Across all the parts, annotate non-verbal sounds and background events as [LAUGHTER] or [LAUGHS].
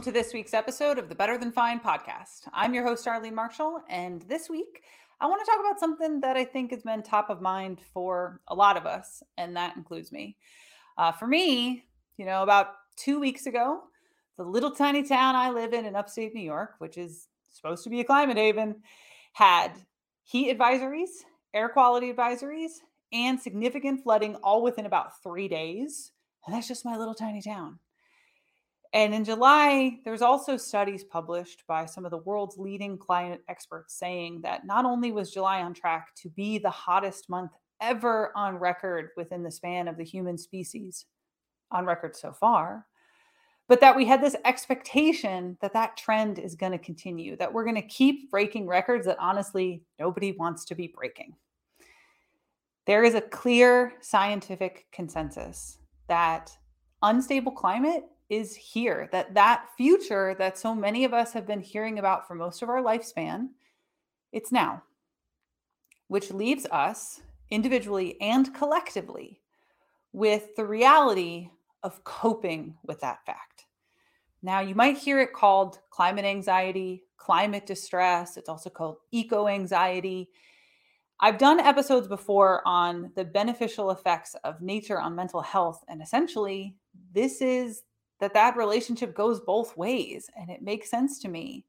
Welcome to this week's episode of the Better Than Fine podcast. I'm your host, Darlene Marshall, and this week I want to talk about something that I think has been top of mind for a lot of us, and that includes me. Uh, for me, you know, about two weeks ago, the little tiny town I live in in upstate New York, which is supposed to be a climate haven, had heat advisories, air quality advisories, and significant flooding all within about three days. And that's just my little tiny town. And in July, there's also studies published by some of the world's leading climate experts saying that not only was July on track to be the hottest month ever on record within the span of the human species, on record so far, but that we had this expectation that that trend is going to continue, that we're going to keep breaking records that honestly nobody wants to be breaking. There is a clear scientific consensus that unstable climate is here that that future that so many of us have been hearing about for most of our lifespan it's now which leaves us individually and collectively with the reality of coping with that fact now you might hear it called climate anxiety climate distress it's also called eco anxiety I've done episodes before on the beneficial effects of nature on mental health. And essentially, this is that that relationship goes both ways. And it makes sense to me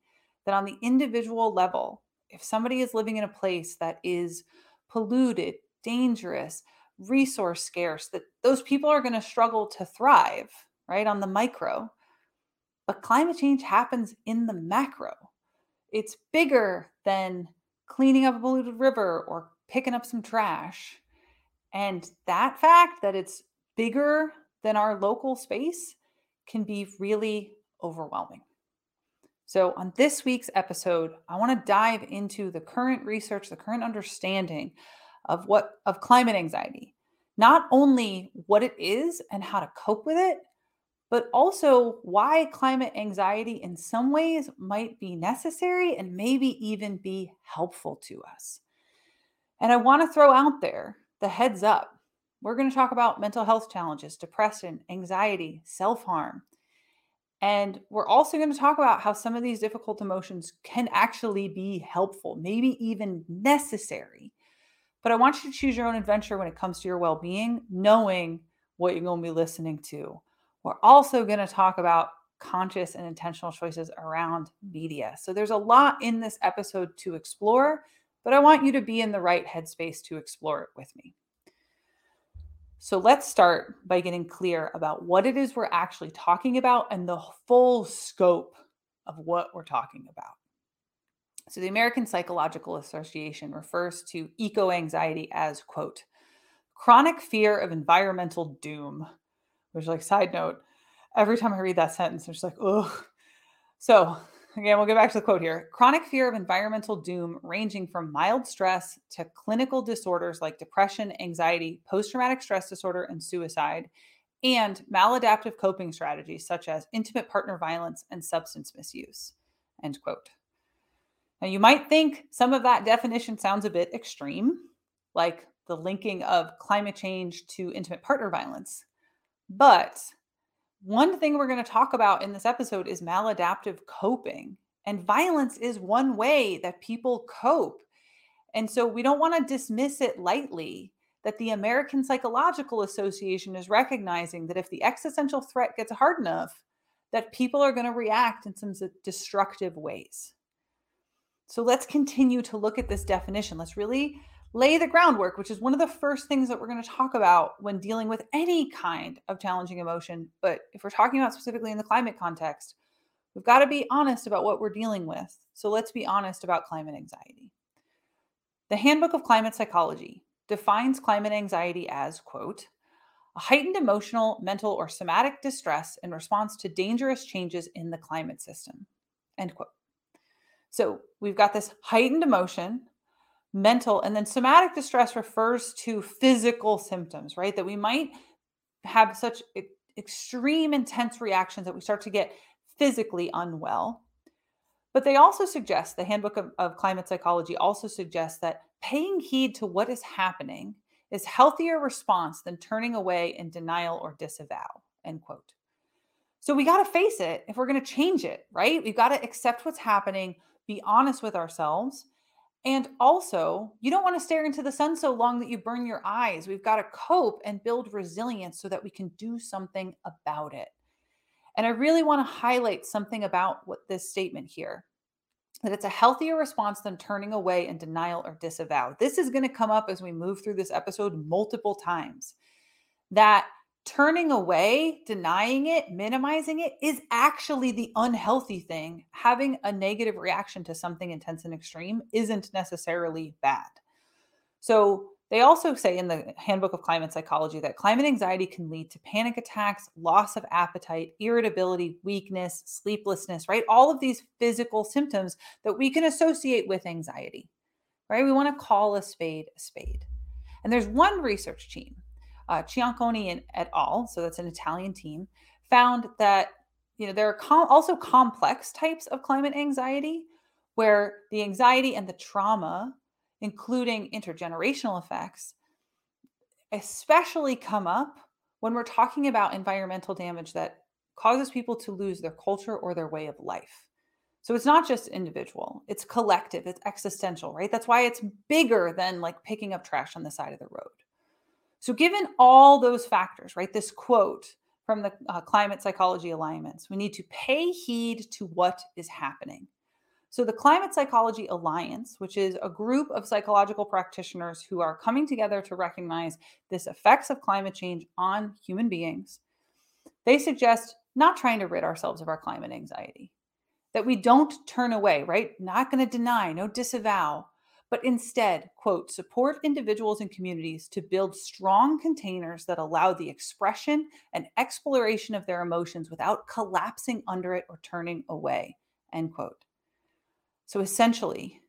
that on the individual level, if somebody is living in a place that is polluted, dangerous, resource scarce, that those people are going to struggle to thrive, right, on the micro. But climate change happens in the macro. It's bigger than cleaning up a polluted river or picking up some trash. And that fact that it's bigger than our local space can be really overwhelming. So, on this week's episode, I want to dive into the current research, the current understanding of what of climate anxiety. Not only what it is and how to cope with it, but also why climate anxiety in some ways might be necessary and maybe even be helpful to us. And I want to throw out there the heads up we're going to talk about mental health challenges, depression, anxiety, self harm. And we're also going to talk about how some of these difficult emotions can actually be helpful, maybe even necessary. But I want you to choose your own adventure when it comes to your well being, knowing what you're going to be listening to. We're also going to talk about conscious and intentional choices around media. So there's a lot in this episode to explore, but I want you to be in the right headspace to explore it with me. So let's start by getting clear about what it is we're actually talking about and the full scope of what we're talking about. So the American Psychological Association refers to eco anxiety as, quote, chronic fear of environmental doom, which, like, side note, every time I read that sentence, I'm just like, ugh. So Again, we'll get back to the quote here. Chronic fear of environmental doom, ranging from mild stress to clinical disorders like depression, anxiety, post traumatic stress disorder, and suicide, and maladaptive coping strategies such as intimate partner violence and substance misuse. End quote. Now, you might think some of that definition sounds a bit extreme, like the linking of climate change to intimate partner violence. But one thing we're going to talk about in this episode is maladaptive coping. And violence is one way that people cope. And so we don't want to dismiss it lightly that the American Psychological Association is recognizing that if the existential threat gets hard enough, that people are going to react in some destructive ways. So let's continue to look at this definition. Let's really lay the groundwork, which is one of the first things that we're going to talk about when dealing with any kind of challenging emotion. But if we're talking about specifically in the climate context, we've got to be honest about what we're dealing with. So let's be honest about climate anxiety. The Handbook of Climate Psychology defines climate anxiety as, quote, a heightened emotional, mental, or somatic distress in response to dangerous changes in the climate system, end quote. So we've got this heightened emotion mental and then somatic distress refers to physical symptoms right that we might have such extreme intense reactions that we start to get physically unwell but they also suggest the handbook of, of climate psychology also suggests that paying heed to what is happening is healthier response than turning away in denial or disavow end quote So we got to face it if we're going to change it, right? We've got to accept what's happening, be honest with ourselves. And also, you don't want to stare into the sun so long that you burn your eyes. We've got to cope and build resilience so that we can do something about it. And I really want to highlight something about what this statement here that it's a healthier response than turning away in denial or disavow. This is going to come up as we move through this episode multiple times. That turning away, denying it, minimizing it is actually the unhealthy thing. Having a negative reaction to something intense and extreme isn't necessarily bad. So, they also say in the Handbook of Climate Psychology that climate anxiety can lead to panic attacks, loss of appetite, irritability, weakness, sleeplessness, right? All of these physical symptoms that we can associate with anxiety, right? We want to call a spade a spade. And there's one research team, uh, Cianconi and et al., so that's an Italian team, found that you know there are com- also complex types of climate anxiety where the anxiety and the trauma including intergenerational effects, especially come up when we're talking about environmental damage that causes people to lose their culture or their way of life. So it's not just individual, it's collective, it's existential, right? That's why it's bigger than like picking up trash on the side of the road. So, given all those factors, right, this quote from the uh, Climate Psychology Alliance, we need to pay heed to what is happening. So, the Climate Psychology Alliance, which is a group of psychological practitioners who are coming together to recognize this effects of climate change on human beings, they suggest not trying to rid ourselves of our climate anxiety, that we don't turn away, right? Not going to deny, no disavow, but instead, quote, support individuals and communities to build strong containers that allow the expression and exploration of their emotions without collapsing under it or turning away, end quote. So essentially,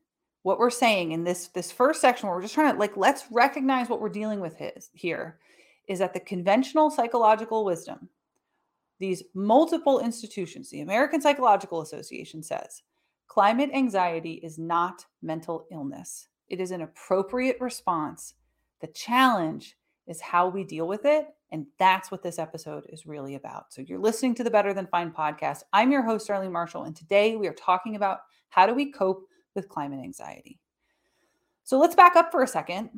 what we're saying in this this first section where we're just trying to like let's recognize what we're dealing with his, here is that the conventional psychological wisdom these multiple institutions the American Psychological Association says climate anxiety is not mental illness it is an appropriate response the challenge is how we deal with it and that's what this episode is really about. So you're listening to the Better Than Fine podcast. I'm your host, Darlene Marshall, and today we are talking about how do we cope with climate anxiety? So let's back up for a second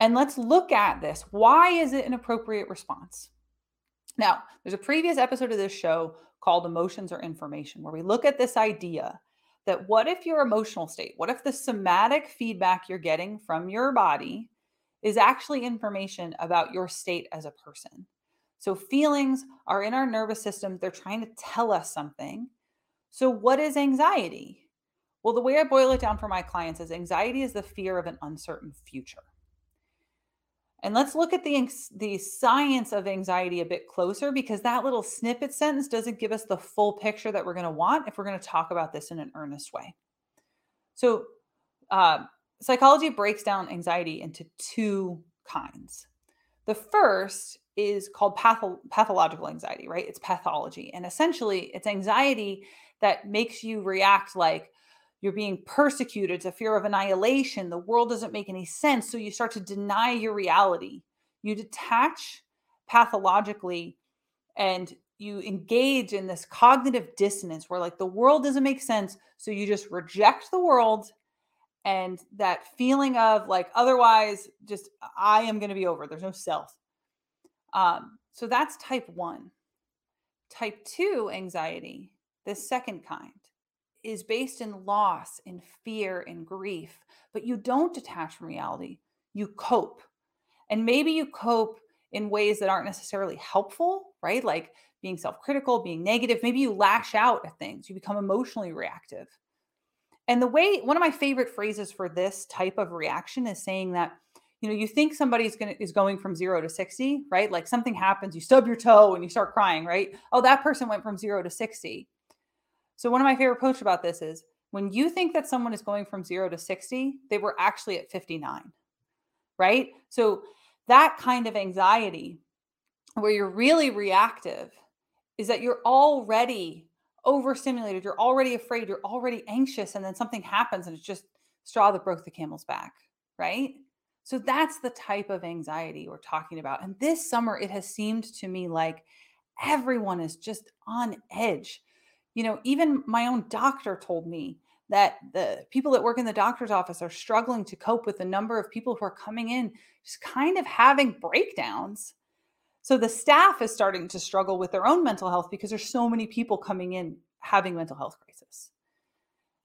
and let's look at this. Why is it an appropriate response? Now, there's a previous episode of this show called Emotions or Information, where we look at this idea that what if your emotional state, what if the somatic feedback you're getting from your body is actually information about your state as a person? So, feelings are in our nervous system, they're trying to tell us something. So, what is anxiety? Well, the way I boil it down for my clients is anxiety is the fear of an uncertain future. And let's look at the, the science of anxiety a bit closer because that little snippet sentence doesn't give us the full picture that we're going to want if we're going to talk about this in an earnest way. So, uh, psychology breaks down anxiety into two kinds. The first is called patho- pathological anxiety, right? It's pathology. And essentially, it's anxiety that makes you react like, you're being persecuted, it's a fear of annihilation, the world doesn't make any sense. So you start to deny your reality. You detach pathologically and you engage in this cognitive dissonance where like the world doesn't make sense. So you just reject the world and that feeling of like otherwise just I am going to be over. There's no self. Um, so that's type one. Type two anxiety, the second kind is based in loss, in fear, in grief, but you don't detach from reality. You cope. And maybe you cope in ways that aren't necessarily helpful, right? Like being self critical, being negative. Maybe you lash out at things, you become emotionally reactive. And the way, one of my favorite phrases for this type of reaction is saying that, you know, you think somebody's going is going from 0 to 60, right? Like something happens, you stub your toe and you start crying, right? Oh, that person went from 0 to 60. So one of my favorite quotes about this is when you think that someone is going from 0 to 60, they were actually at 59. Right? So that kind of anxiety where you're really reactive is that you're already overstimulated, you're already afraid, you're already anxious and then something happens and it's just straw that broke the camel's back, right? So that's the type of anxiety we're talking about. And this summer it has seemed to me like everyone is just on edge. You know, even my own doctor told me that the people that work in the doctor's office are struggling to cope with the number of people who are coming in just kind of having breakdowns. So the staff is starting to struggle with their own mental health because there's so many people coming in having mental health crisis.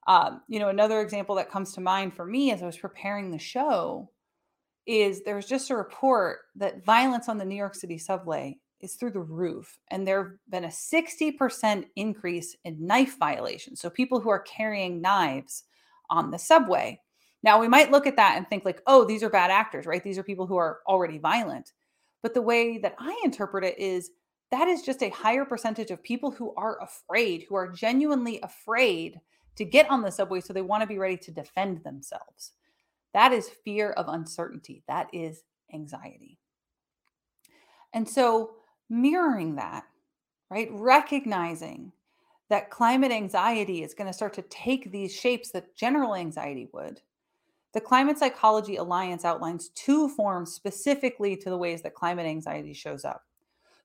Um, you know, another example that comes to mind for me as I was preparing the show is there was just a report that violence on the New York City subway is through the roof. And there have been a 60% increase in knife violations. So people who are carrying knives on the subway. Now, we might look at that and think, like, oh, these are bad actors, right? These are people who are already violent. But the way that I interpret it is that is just a higher percentage of people who are afraid, who are genuinely afraid to get on the subway. So they want to be ready to defend themselves. That is fear of uncertainty. That is anxiety. And so, mirroring that, right, recognizing that climate anxiety is going to start to take these shapes that general anxiety would. The Climate Psychology Alliance outlines two forms specifically to the ways that climate anxiety shows up.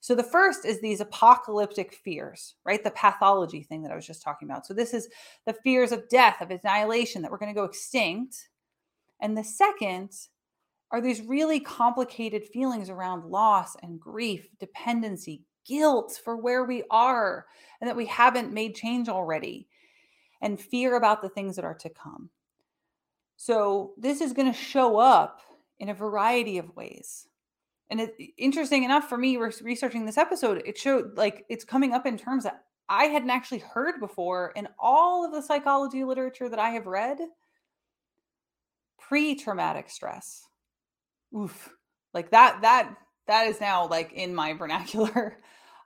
So the first is these apocalyptic fears, right? The pathology thing that I was just talking about. So this is the fears of death, of annihilation, that we're going to go extinct. And the second are these really complicated feelings around loss and grief, dependency, guilt for where we are and that we haven't made change already, and fear about the things that are to come. So, this is going to show up in a variety of ways. And it, interesting enough for me researching this episode, it showed like it's coming up in terms that I hadn't actually heard before in all of the psychology literature that I have read. Pre traumatic stress oof. Like that that that is now like in my [LAUGHS] vernacular.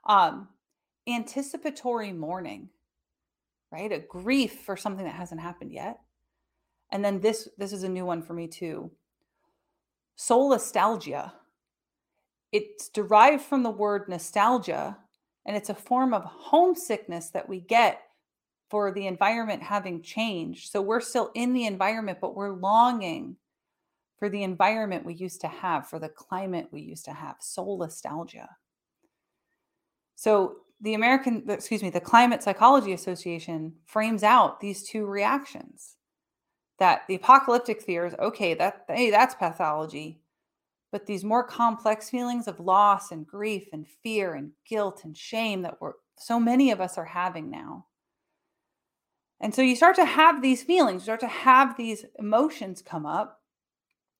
Um anticipatory mourning right? A grief for something that hasn't happened yet. And then this this is a new one for me too. Solastalgia it's derived from the word nostalgia and it's a form of homesickness that we get for the environment having changed. So we're still in the environment but we're longing for the environment we used to have, for the climate we used to have, soul solastalgia. So the American, excuse me, the Climate Psychology Association frames out these two reactions. That the apocalyptic fears, okay, that hey, that's pathology. But these more complex feelings of loss and grief and fear and guilt and shame that we're so many of us are having now. And so you start to have these feelings, you start to have these emotions come up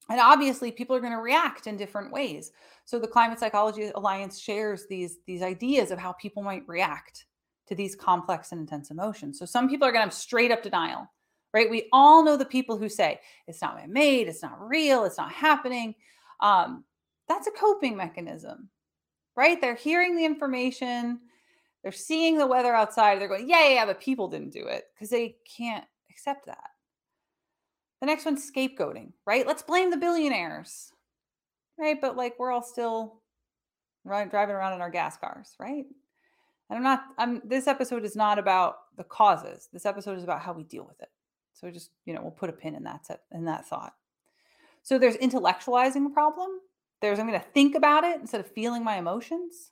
and obviously people are going to react in different ways. So the climate psychology alliance shares these these ideas of how people might react to these complex and intense emotions. So some people are going to have straight up denial right? We all know the people who say it's not man-made it's not real it's not happening. Um, that's a coping mechanism right? They're hearing the information they're seeing the weather outside they're going yeah yeah, yeah but people didn't do it because they can't accept that the next one's scapegoating, right? Let's blame the billionaires, right? But like we're all still right, driving around in our gas cars, right? And I'm not, I'm, this episode is not about the causes. This episode is about how we deal with it. So just, you know, we'll put a pin in that, set, in that thought. So there's intellectualizing the problem. There's, I'm going to think about it instead of feeling my emotions.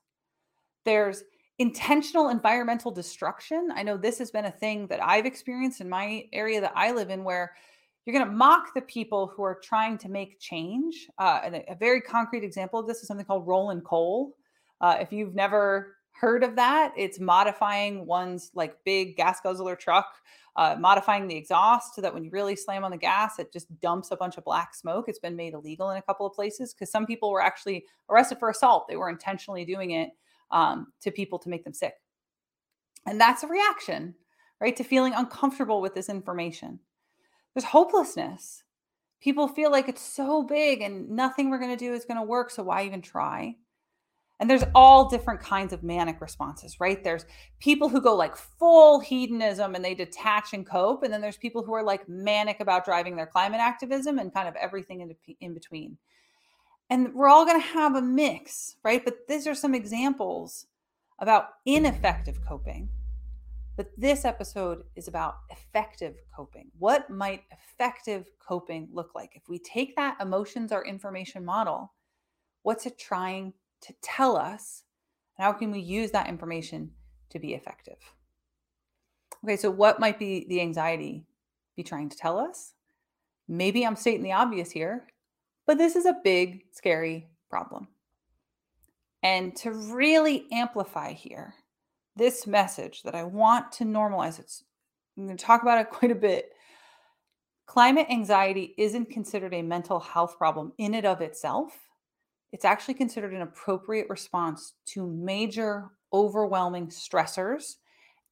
There's intentional environmental destruction. I know this has been a thing that I've experienced in my area that I live in where you're going to mock the people who are trying to make change. Uh, and a, a, very concrete example of this is something called rolling coal. Uh, if you've never heard of that, it's modifying one's like big gas guzzler truck, uh, modifying the exhaust so that when you really slam on the gas, it just dumps a bunch of black smoke. It's been made illegal in a couple of places because some people were actually arrested for assault. They were intentionally doing it um, to people to make them sick. And that's a reaction, right, to feeling uncomfortable with this information there's hopelessness. People feel like it's so big and nothing we're going to do is going to work. So why even try? And there's all different kinds of manic responses, right? There's people who go like full hedonism and they detach and cope. And then there's people who are like manic about driving their climate activism and kind of everything in, in between. And we're all going to have a mix, right? But these are some examples about ineffective coping but this episode is about effective coping. What might effective coping look like? If we take that emotions are information model, what's it trying to tell us? How can we use that information to be effective? Okay, so what might be the anxiety be trying to tell us? Maybe I'm stating the obvious here, but this is a big, scary problem. And to really amplify here, this message that I want to normalize, it's, I'm going to talk about it [LAUGHS] quite a bit. Climate anxiety isn't considered a mental health problem in and of itself. It's actually considered an appropriate response to major, overwhelming stressors.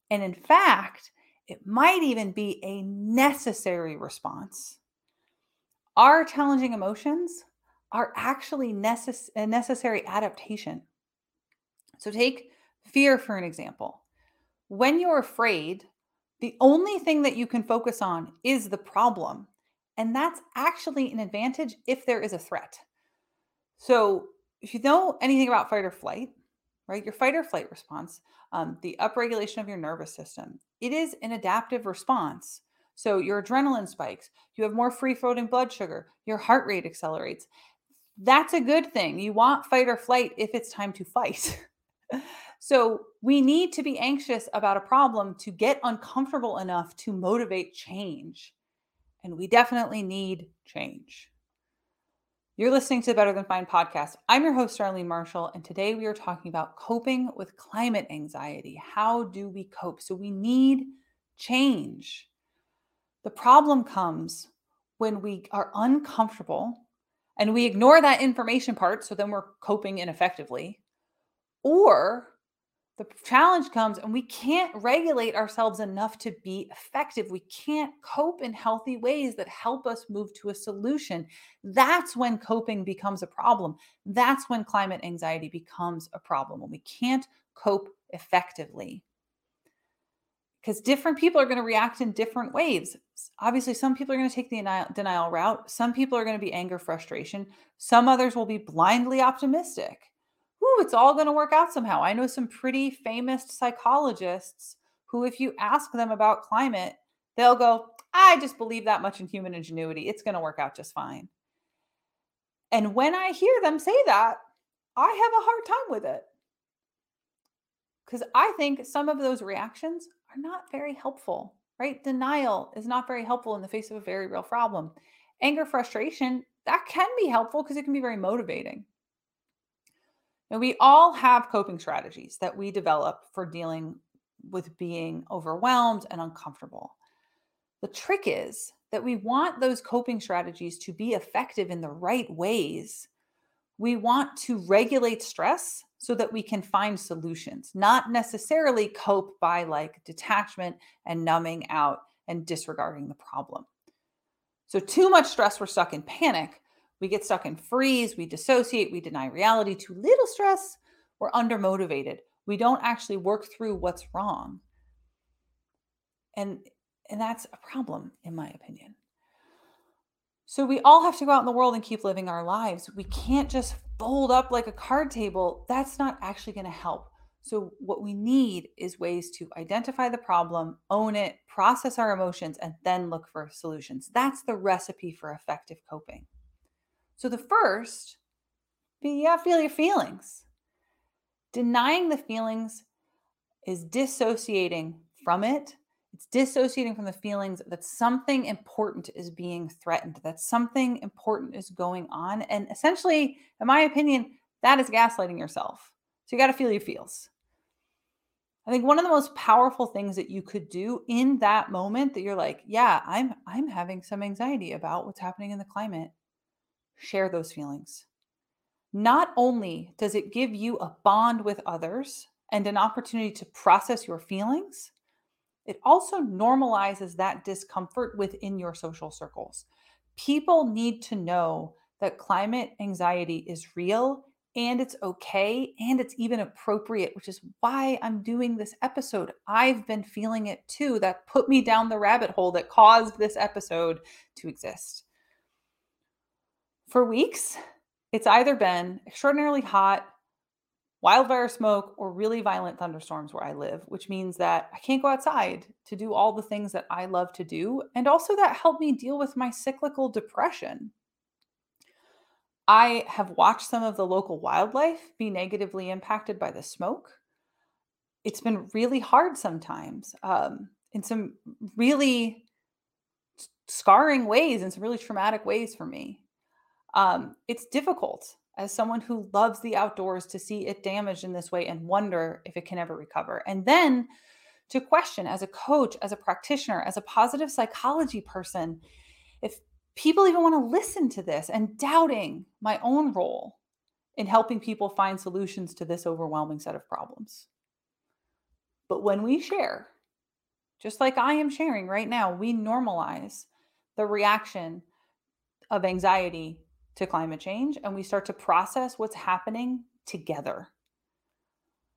And in fact, it might even be a necessary response. Our challenging emotions are actually necess- a necessary adaptation. So, take fear for an example. When you're afraid, the only thing that you can focus on is the problem. And that's actually an advantage if there is a threat. So, if you know anything about fight or flight, right, your fight or flight response, um, the upregulation of your nervous system, it is an adaptive response. So, your adrenaline spikes, you have more free floating blood sugar, your heart rate accelerates. That's a good thing. You want fight or flight if it's time to fight. [LAUGHS] so, we need to be anxious about a problem to get uncomfortable enough to motivate change. And we definitely need change. You're listening to the Better Than Fine podcast. I'm your host, Darlene Marshall, and today we are talking about coping with climate anxiety. How do we cope? So, we need change. The problem comes when we are uncomfortable and we ignore that information part, so then we're coping ineffectively, or the challenge comes and we can't regulate ourselves enough to be effective. We can't cope in healthy ways that help us move to a solution. That's when coping becomes a problem. That's when climate anxiety becomes a problem, when we can't cope effectively. Because different people are going to react in different ways. Obviously, some people are going to take the denial route. Some people are going to be anger, frustration. Some others will be blindly optimistic whoo, it's all going to work out somehow. I know some pretty famous psychologists who, if you ask them about climate, they'll go, I just believe that much in human ingenuity. It's going to work out just fine. And when I hear them say that, I have a hard time with it. Because I think some of those reactions are not very helpful, right? Denial is not very helpful in the face of a very real problem. Anger, frustration, that can be helpful because it can be very motivating. And we all have coping strategies that we develop for dealing with being overwhelmed and uncomfortable. The trick is that we want those coping strategies to be effective in the right ways. We want to regulate stress so that we can find solutions, not necessarily cope by like detachment and numbing out and disregarding the problem. So, too much stress, we're stuck in panic. We get stuck in freeze, we dissociate, we deny reality. Too little stress, we're undermotivated. We don't actually work through what's wrong. And and that's a problem in my opinion. So we all have to go out in the world and keep living our lives. We can't just fold up like a card table. That's not actually going to help. So, what we need is ways to identify the problem, own it, process our emotions, and then look for solutions. That's the recipe for effective coping. So the first, yeah, feel your feelings. Denying the feelings is dissociating from it. It's dissociating from the feelings that something important is being threatened, that something important is going on. And essentially, in my opinion, that is gaslighting yourself. So you got to feel your feels. I think one of the most powerful things that you could do in that moment that you're like, yeah, I'm I'm having some anxiety about what's happening in the climate share those feelings. Not only does it give you a bond with others and an opportunity to process your feelings, it also normalizes that discomfort within your social circles. People need to know that climate anxiety is real and it's okay and it's even appropriate, which is why I'm doing this episode. I've been feeling it too. That put me down the rabbit hole that caused this episode to exist. For weeks, it's either been extraordinarily hot, wildfire smoke, or really violent thunderstorms where I live, which means that I can't go outside to do all the things that I love to do. And also, that helped me deal with my cyclical depression. I have watched some of the local wildlife be negatively impacted by the smoke. It's been really hard sometimes um, in some really scarring ways, in some really traumatic ways for me. Um, it's difficult as someone who loves the outdoors to see it damaged in this way and wonder if it can ever recover. And then to question as a coach, as a practitioner, as a positive psychology person, if people even want to listen to this and doubting my own role in helping people find solutions to this overwhelming set of problems. But when we share, just like I am sharing right now, we normalize the reaction of anxiety to climate change and we start to process what's happening together.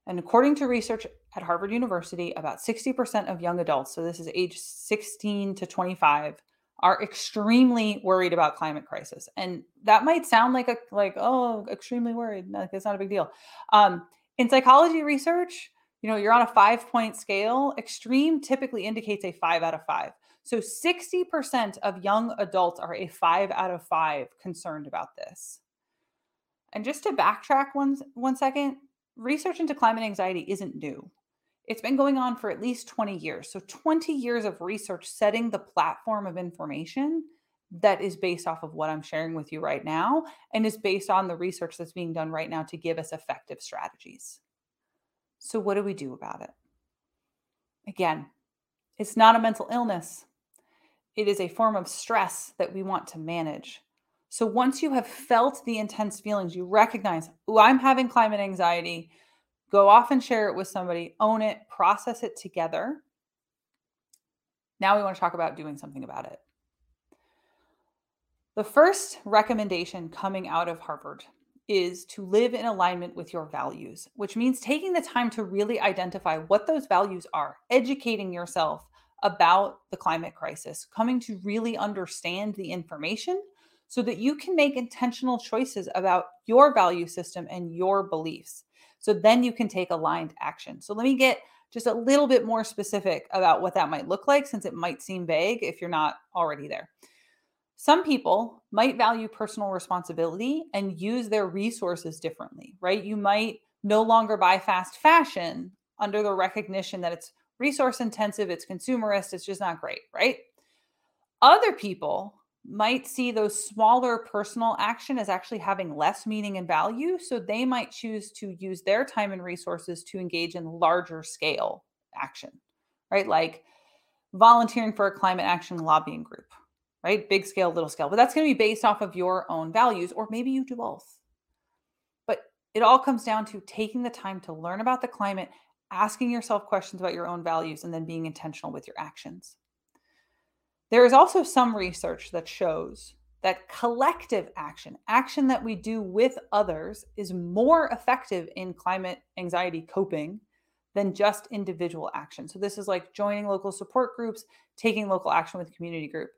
And according to research at Harvard University, about 60% of young adults, so this is age 16 to 25, are extremely worried about climate crisis. And that might sound like a like oh, extremely worried. Like it's not a big deal. Um, in psychology research, you know, you're on a 5-point scale. Extreme typically indicates a 5 out of 5. So 60% of young adults are a 5 out of 5 concerned about this. And just to backtrack one one second, research into climate anxiety isn't new. It's been going on for at least 20 years. So, 20 years of research setting the platform of information that is based off of what I'm sharing with you right now and is based on the research that's being done right now to give us effective strategies. So, what do we do about it? Again, it's not a mental illness, it is a form of stress that we want to manage. So once you have felt the intense feelings, you recognize, oh, I'm having climate anxiety, go off and share it with somebody, own it, process it together. Now we want to talk about doing something about it. The first recommendation coming out of Harvard is to live in alignment with your values, which means taking the time to really identify what those values are, educating yourself about the climate crisis, coming to really understand the information so that you can make intentional choices about your value system and your beliefs. So then you can take aligned action. So let me get just a little bit more specific about what that might look like since it might seem vague if you're not already there. Some people might value personal responsibility and use their resources differently, right? You might no longer buy fast fashion under the recognition that it's resource intensive, it's consumerist, it's just not great, right? Other people might see those smaller personal action as actually having less meaning and value so they might choose to use their time and resources to engage in larger scale action right? Like volunteering for a climate action lobbying group right? Big scale little scale but that's going to be based off of your own values or maybe you do both. But it all comes down to taking the time to learn about the climate asking yourself questions about your own values and then being intentional with your actions there is also some research that shows that collective action, action that we do with others, is more effective in climate anxiety coping than just individual action. So, this is like joining local support groups, taking local action with community group.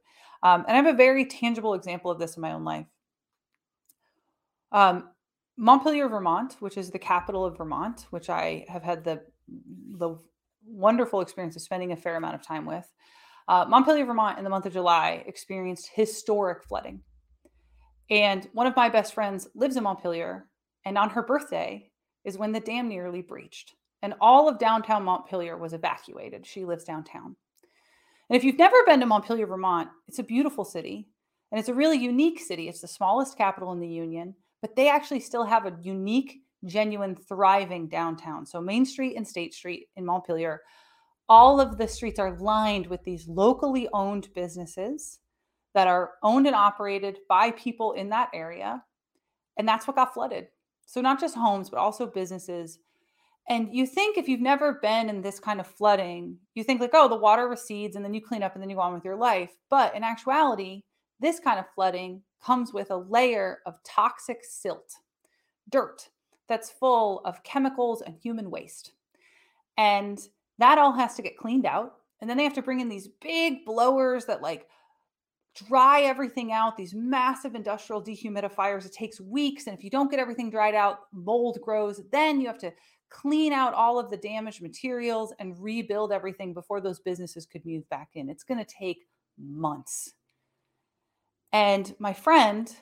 Um, and I have a very tangible example of this in my own life. Um, Montpelier, Vermont, which is the capital of Vermont, which I have had the the wonderful experience of spending a fair amount of time with. Uh, Montpelier, Vermont, in the month of July, experienced historic flooding. And one of my best friends lives in Montpelier, and on her birthday is when the dam nearly breached. And all of downtown Montpelier was evacuated. She lives downtown. And if you've never been to Montpelier, Vermont, it's a beautiful city. And it's a really unique city. It's the smallest capital in the Union, but they actually still have a unique, genuine, thriving downtown. So Main Street and State Street in Montpelier all of the streets are lined with these locally owned businesses that are owned and operated by people in that area. And that's what got flooded. So, not just homes, but also businesses. And you think if you've never been in this kind of flooding, you think like, oh, the water recedes and then you clean up and then you go on with your life. But in actuality, this kind of flooding comes with a layer of toxic silt, dirt that's full of chemicals and human waste. And that all has to get cleaned out. And then they have to bring in these big blowers that like dry everything out, these massive industrial dehumidifiers. It takes weeks. And if you don't get everything dried out, mold grows. Then you have to clean out all of the damaged materials and rebuild everything before those businesses could move back in. It's going to take months. And my friend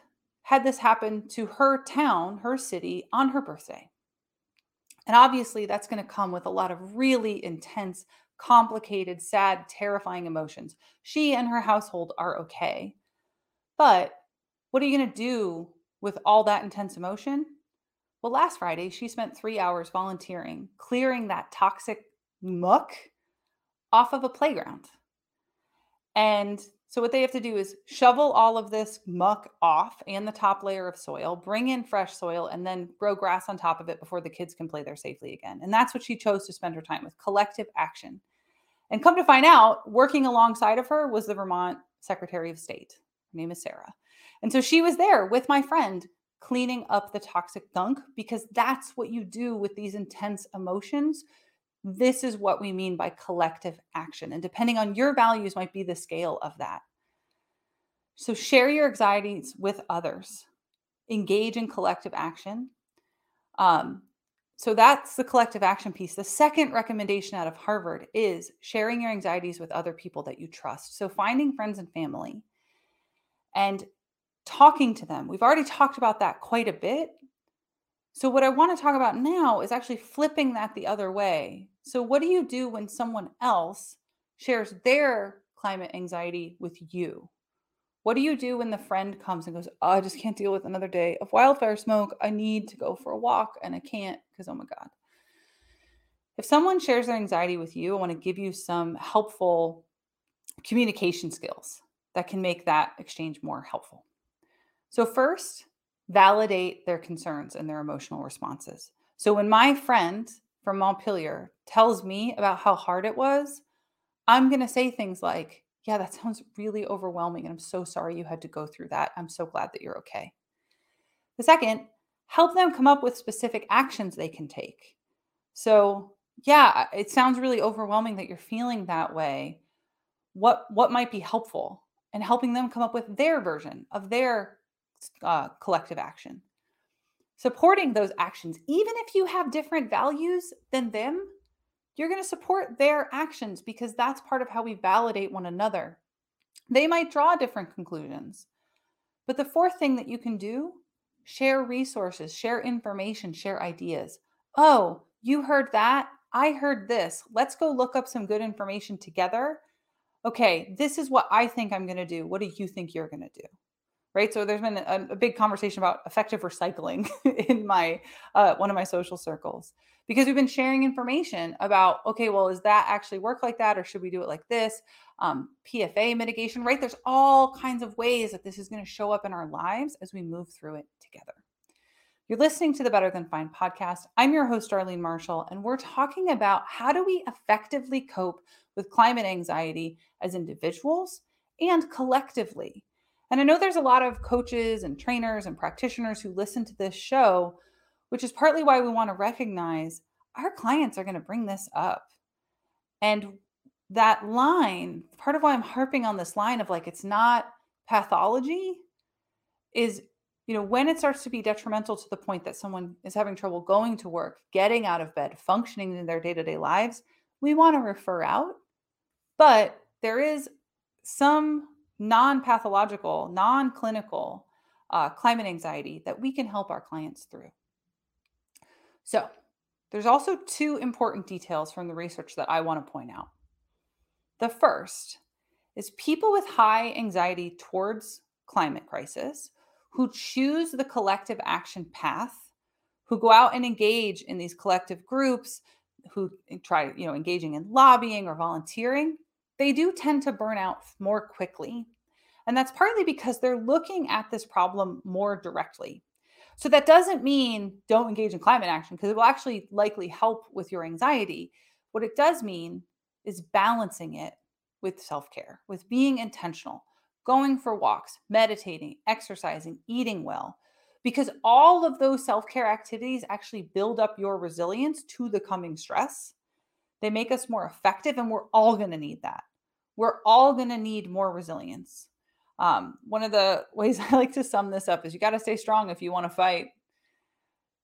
had this happen to her town, her city, on her birthday. And obviously, that's going to come with a lot of really intense, complicated, sad, terrifying emotions. She and her household are okay. But what are you going to do with all that intense emotion? Well, last Friday, she spent three hours volunteering, clearing that toxic muck off of a playground. And so, what they have to do is shovel all of this muck off and the top layer of soil, bring in fresh soil, and then grow grass on top of it before the kids can play there safely again. And that's what she chose to spend her time with collective action. And come to find out, working alongside of her was the Vermont Secretary of State. Her name is Sarah. And so she was there with my friend cleaning up the toxic gunk because that's what you do with these intense emotions this is what we mean by collective action. And depending on your values, might be the scale of that. So share your anxieties with others, engage in collective action. Um, so that's the collective action piece. The second recommendation out of Harvard is sharing your anxieties with other people that you trust. So finding friends and family and talking to them. We've already talked about that quite a bit. So, what I want to talk about now is actually flipping that the other way. So, what do you do when someone else shares their climate anxiety with you? What do you do when the friend comes and goes, oh, I just can't deal with another day of wildfire smoke. I need to go for a walk and I can't because, oh my God. If someone shares their anxiety with you, I want to give you some helpful communication skills that can make that exchange more helpful. So, first, validate their concerns and their emotional responses. So, when my friend from Montpelier tells me about how hard it was, I'm going to say things like, Yeah, that sounds really overwhelming. And I'm so sorry you had to go through that. I'm so glad that you're okay. The second, help them come up with specific actions they can take. So, yeah, it sounds really overwhelming that you're feeling that way. What what might be helpful and helping them come up with their version of their uh, collective action supporting those actions, even if you have different values than them, you're going to support their actions because that's part of how we validate one another. They might draw different conclusions. But the fourth thing that you can do, share resources, share information, share ideas. Oh, you heard that? I heard this. Let's go look up some good information together. Okay, this is what I think I'm going to do. What do you think you're going to do? Right? So there's been a, a big conversation about effective recycling [LAUGHS] in my uh, one of my social circles because we've been sharing information about okay well is that actually work like that or should we do it like this? Um, pfa mitigation right? There's all kinds of ways that this is going to show up in our lives as we move through it together. You're listening to the better than fine podcast. I'm your host darlene marshall and we're talking about how do we effectively cope with climate anxiety as individuals and collectively and I know there's a lot of coaches and trainers and practitioners who listen to this show, which is partly why we want to recognize our clients are going to bring this up. And that line, part of why I'm harping on this line of like it's not pathology is you know when it starts to be detrimental to the point that someone is having trouble going to work getting out of bed functioning in their day-to-day lives we want to refer out but there is some non pathological, non clinical uh, climate anxiety that we can help our clients through. So, there's also two important details from the research that I want to point out. The first is people with high anxiety towards climate crisis who choose the collective action path, who go out and engage in these collective groups, who try, you know, engaging in lobbying or volunteering, they do tend to burn out more quickly. And that's partly because they're looking at this problem more directly. So that doesn't mean don't engage in climate action because it will actually likely help with your anxiety. What it does mean is balancing it with self care, with being intentional, going for walks, meditating, exercising, eating well, because all of those self care activities actually build up your resilience to the coming stress. They make us more effective, and we're all going to need that. We're all going to need more resilience. Um, one of the [LAUGHS] ways I like to sum this up is you got to stay strong if you want to fight.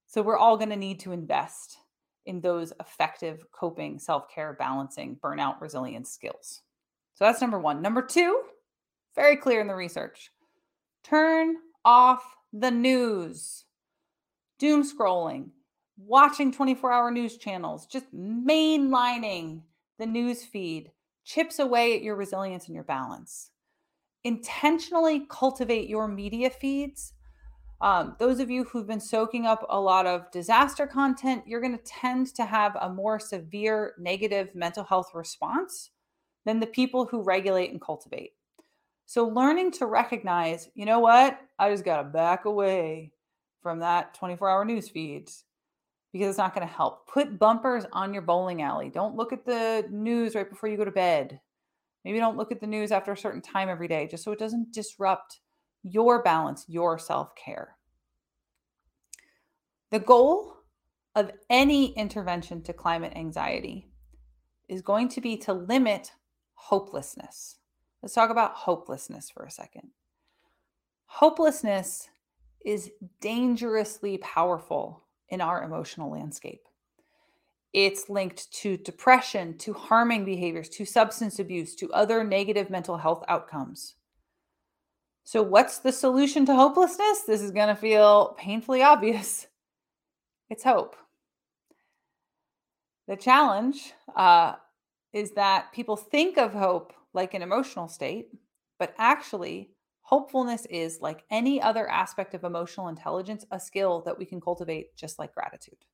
So we're all going to need to invest in those effective coping, self care, balancing, burnout, resilience skills. So that's number one. Number two, very clear in the research turn off the news, doom scrolling, watching 24 hour news channels, just mainlining the news feed chips away at your resilience and your balance. Intentionally cultivate your media feeds. Um, those of you who've been soaking up a lot of disaster content, you're going to tend to have a more severe negative mental health response than the people who regulate and cultivate. So, learning to recognize, you know what, I just got to back away from that 24 hour news feed because it's not going to help. Put bumpers on your bowling alley. Don't look at the news right before you go to bed. Maybe don't look at the news after a certain time every day, just so it doesn't disrupt your balance, your self care. The goal of any intervention to climate anxiety is going to be to limit hopelessness. Let's talk about hopelessness for a second. Hopelessness is dangerously powerful in our emotional landscape. It's linked to depression, to harming behaviors, to substance abuse, to other negative mental health outcomes. So, what's the solution to hopelessness? This is going to feel painfully obvious. [LAUGHS] It's hope. The challenge uh, is that people think of hope like an emotional state, but actually, Hopefulness is, like any other aspect of emotional intelligence, a skill that we can cultivate just like gratitude.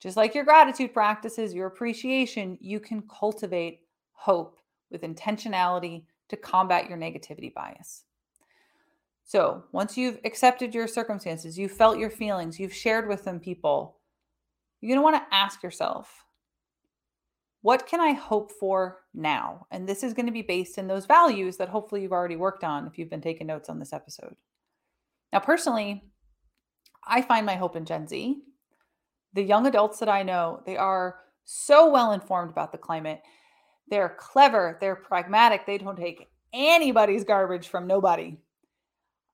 Just like your gratitude practices, your appreciation, you can cultivate hope with intentionality to combat your negativity bias. So, once you've accepted your circumstances, you've felt your feelings, you've shared with them people, you're going to want to ask yourself what can I hope for now? And this is going to be based in those values that hopefully you've already worked on if you've been taking notes on this episode. Now, personally, I find my hope in Gen Z. The young adults that I know, they are so well informed about the climate. They're clever, they're pragmatic, they don't take anybody's garbage from nobody.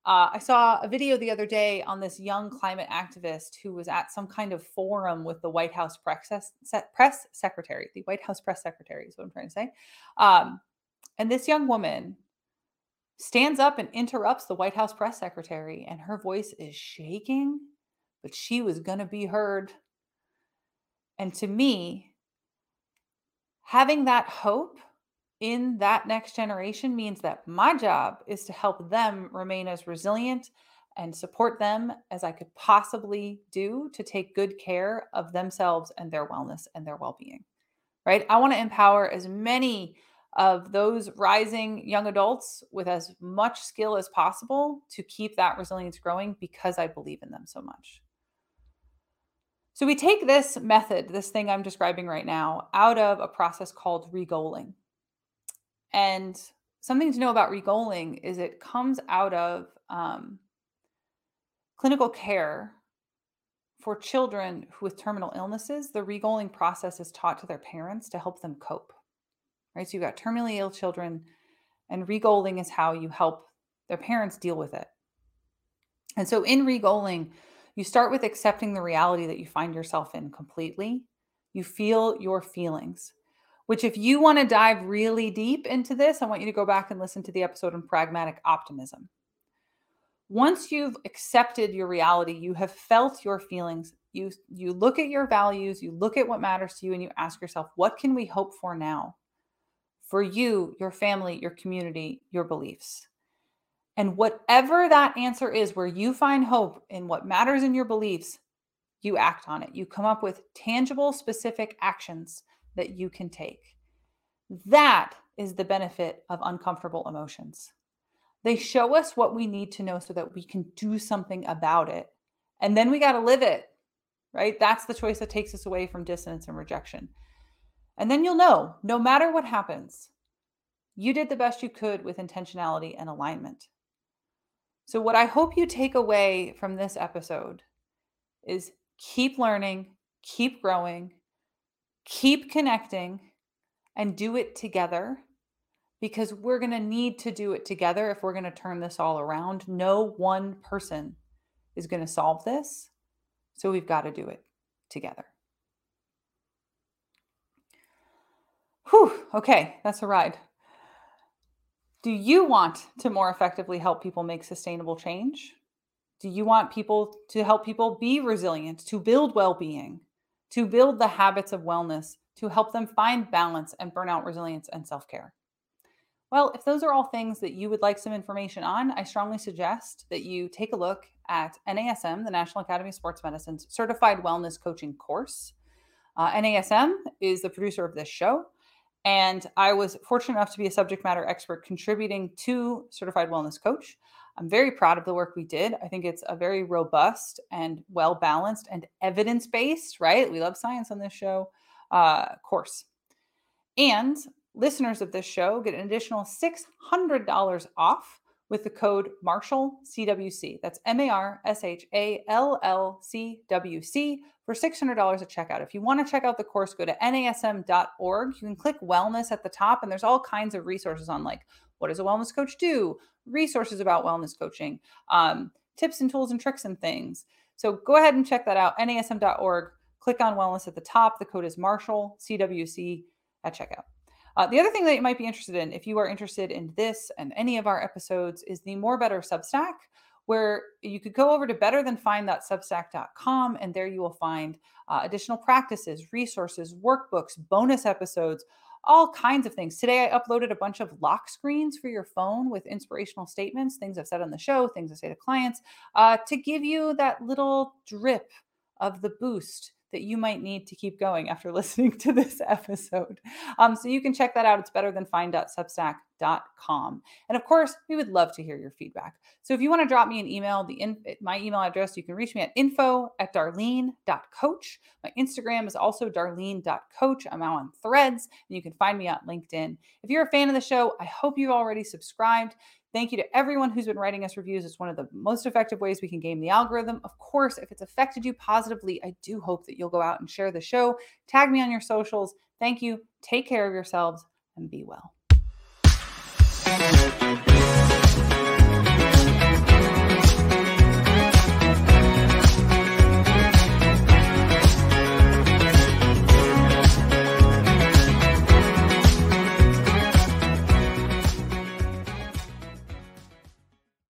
Uh, I saw a video the other day on this young climate activist who was at some kind of forum with the White House press, press secretary. The White House press secretary is what I'm trying to say. Um, and this young woman stands up and interrupts the White House press secretary, and her voice is shaking, but she was going to be heard. And to me, having that hope in that next generation means that my job is to help them remain as resilient and support them as I could possibly do to take good care of themselves and their wellness and their well being. Right? I want to empower as many of those rising young adults with as much skill as possible to keep that resilience growing because I believe in them so much. So we take this method, this thing I'm describing right now, out of a process called regoaling. And something to know about regoaling is it comes out of um, clinical care for children with terminal illnesses. The regoaling process is taught to their parents to help them cope. Right. So you've got terminally ill children, and regoaling is how you help their parents deal with it. And so in regoaling, you start with accepting the reality that you find yourself in completely. You feel your feelings which if you want to dive really deep into this, I want you to go back and listen to the episode on pragmatic optimism. Once you've accepted your reality, you have felt your feelings, you you look at your values, you look at what matters to you and you ask yourself, what can we hope for now? For you, your family, your community, your beliefs. And whatever that answer is, where you find hope in what matters in your beliefs, you act on it. You come up with tangible, specific actions that you can take. That is the benefit of uncomfortable emotions. They show us what we need to know so that we can do something about it. And then we got to live it, right? That's the choice that takes us away from dissonance and rejection. And then you'll know no matter what happens, you did the best you could with intentionality and alignment. So, what I hope you take away from this episode is keep learning, keep growing, keep connecting and do it together because we're going to need to do it together if we're going to turn this all around. No one person is going to solve this. So we've got to do it together. Whew, okay, that's a ride. Do you want to more effectively help people make sustainable change? Do you want people to help people be resilient, to build well being, to build the habits of wellness, to help them find balance and burnout resilience and self care? Well, if those are all things that you would like some information on, I strongly suggest that you take a look at NASM, the National Academy of Sports Medicine's Certified Wellness Coaching course. Uh, NASM is the producer of this show, and I was fortunate enough to be a subject matter expert contributing to Certified Wellness Coach. I'm very proud of the work we did. I think it's a very robust and well balanced and evidence based, right? We love science on this show uh, course. And listeners of this show get an additional $600 off with the code Marshall CWC. That's M A R S H A L L C W C for $600 at checkout. If you want to check out the course, go to nasm.org. You can click wellness at the top, and there's all kinds of resources on like what does a wellness coach do, resources about wellness coaching, um, tips and tools and tricks and things. So go ahead and check that out. nasm.org. Click on wellness at the top. The code is Marshall CWC at checkout. Uh, the other thing that you might be interested in, if you are interested in this and any of our episodes, is the More Better Substack, where you could go over to betterthanfine.substack.com and there you will find uh, additional practices, resources, workbooks, bonus episodes, all kinds of things. Today, I uploaded a bunch of lock screens for your phone with inspirational statements, things I've said on the show, things I say to clients, uh, to give you that little drip of the boost that you might need to keep going after [LAUGHS] listening to this episode. Um, so you can check that out. It's betterthanfine.substack.com. And of course, we would love to hear your feedback. So if you want to drop me an email, the in, my email address, you can reach me at info at darlene.coach. My Instagram is also darlene.coach. I'm out on threads and you can find me on LinkedIn. If you're a fan of the show, I hope you've already subscribed. Thank you to everyone who's been writing us reviews. It's one of the most effective ways we can game the algorithm. Of course, if it's affected you positively, I do hope that you'll go out and share the show. Tag me on your socials. Thank you. Take care of yourselves and be well.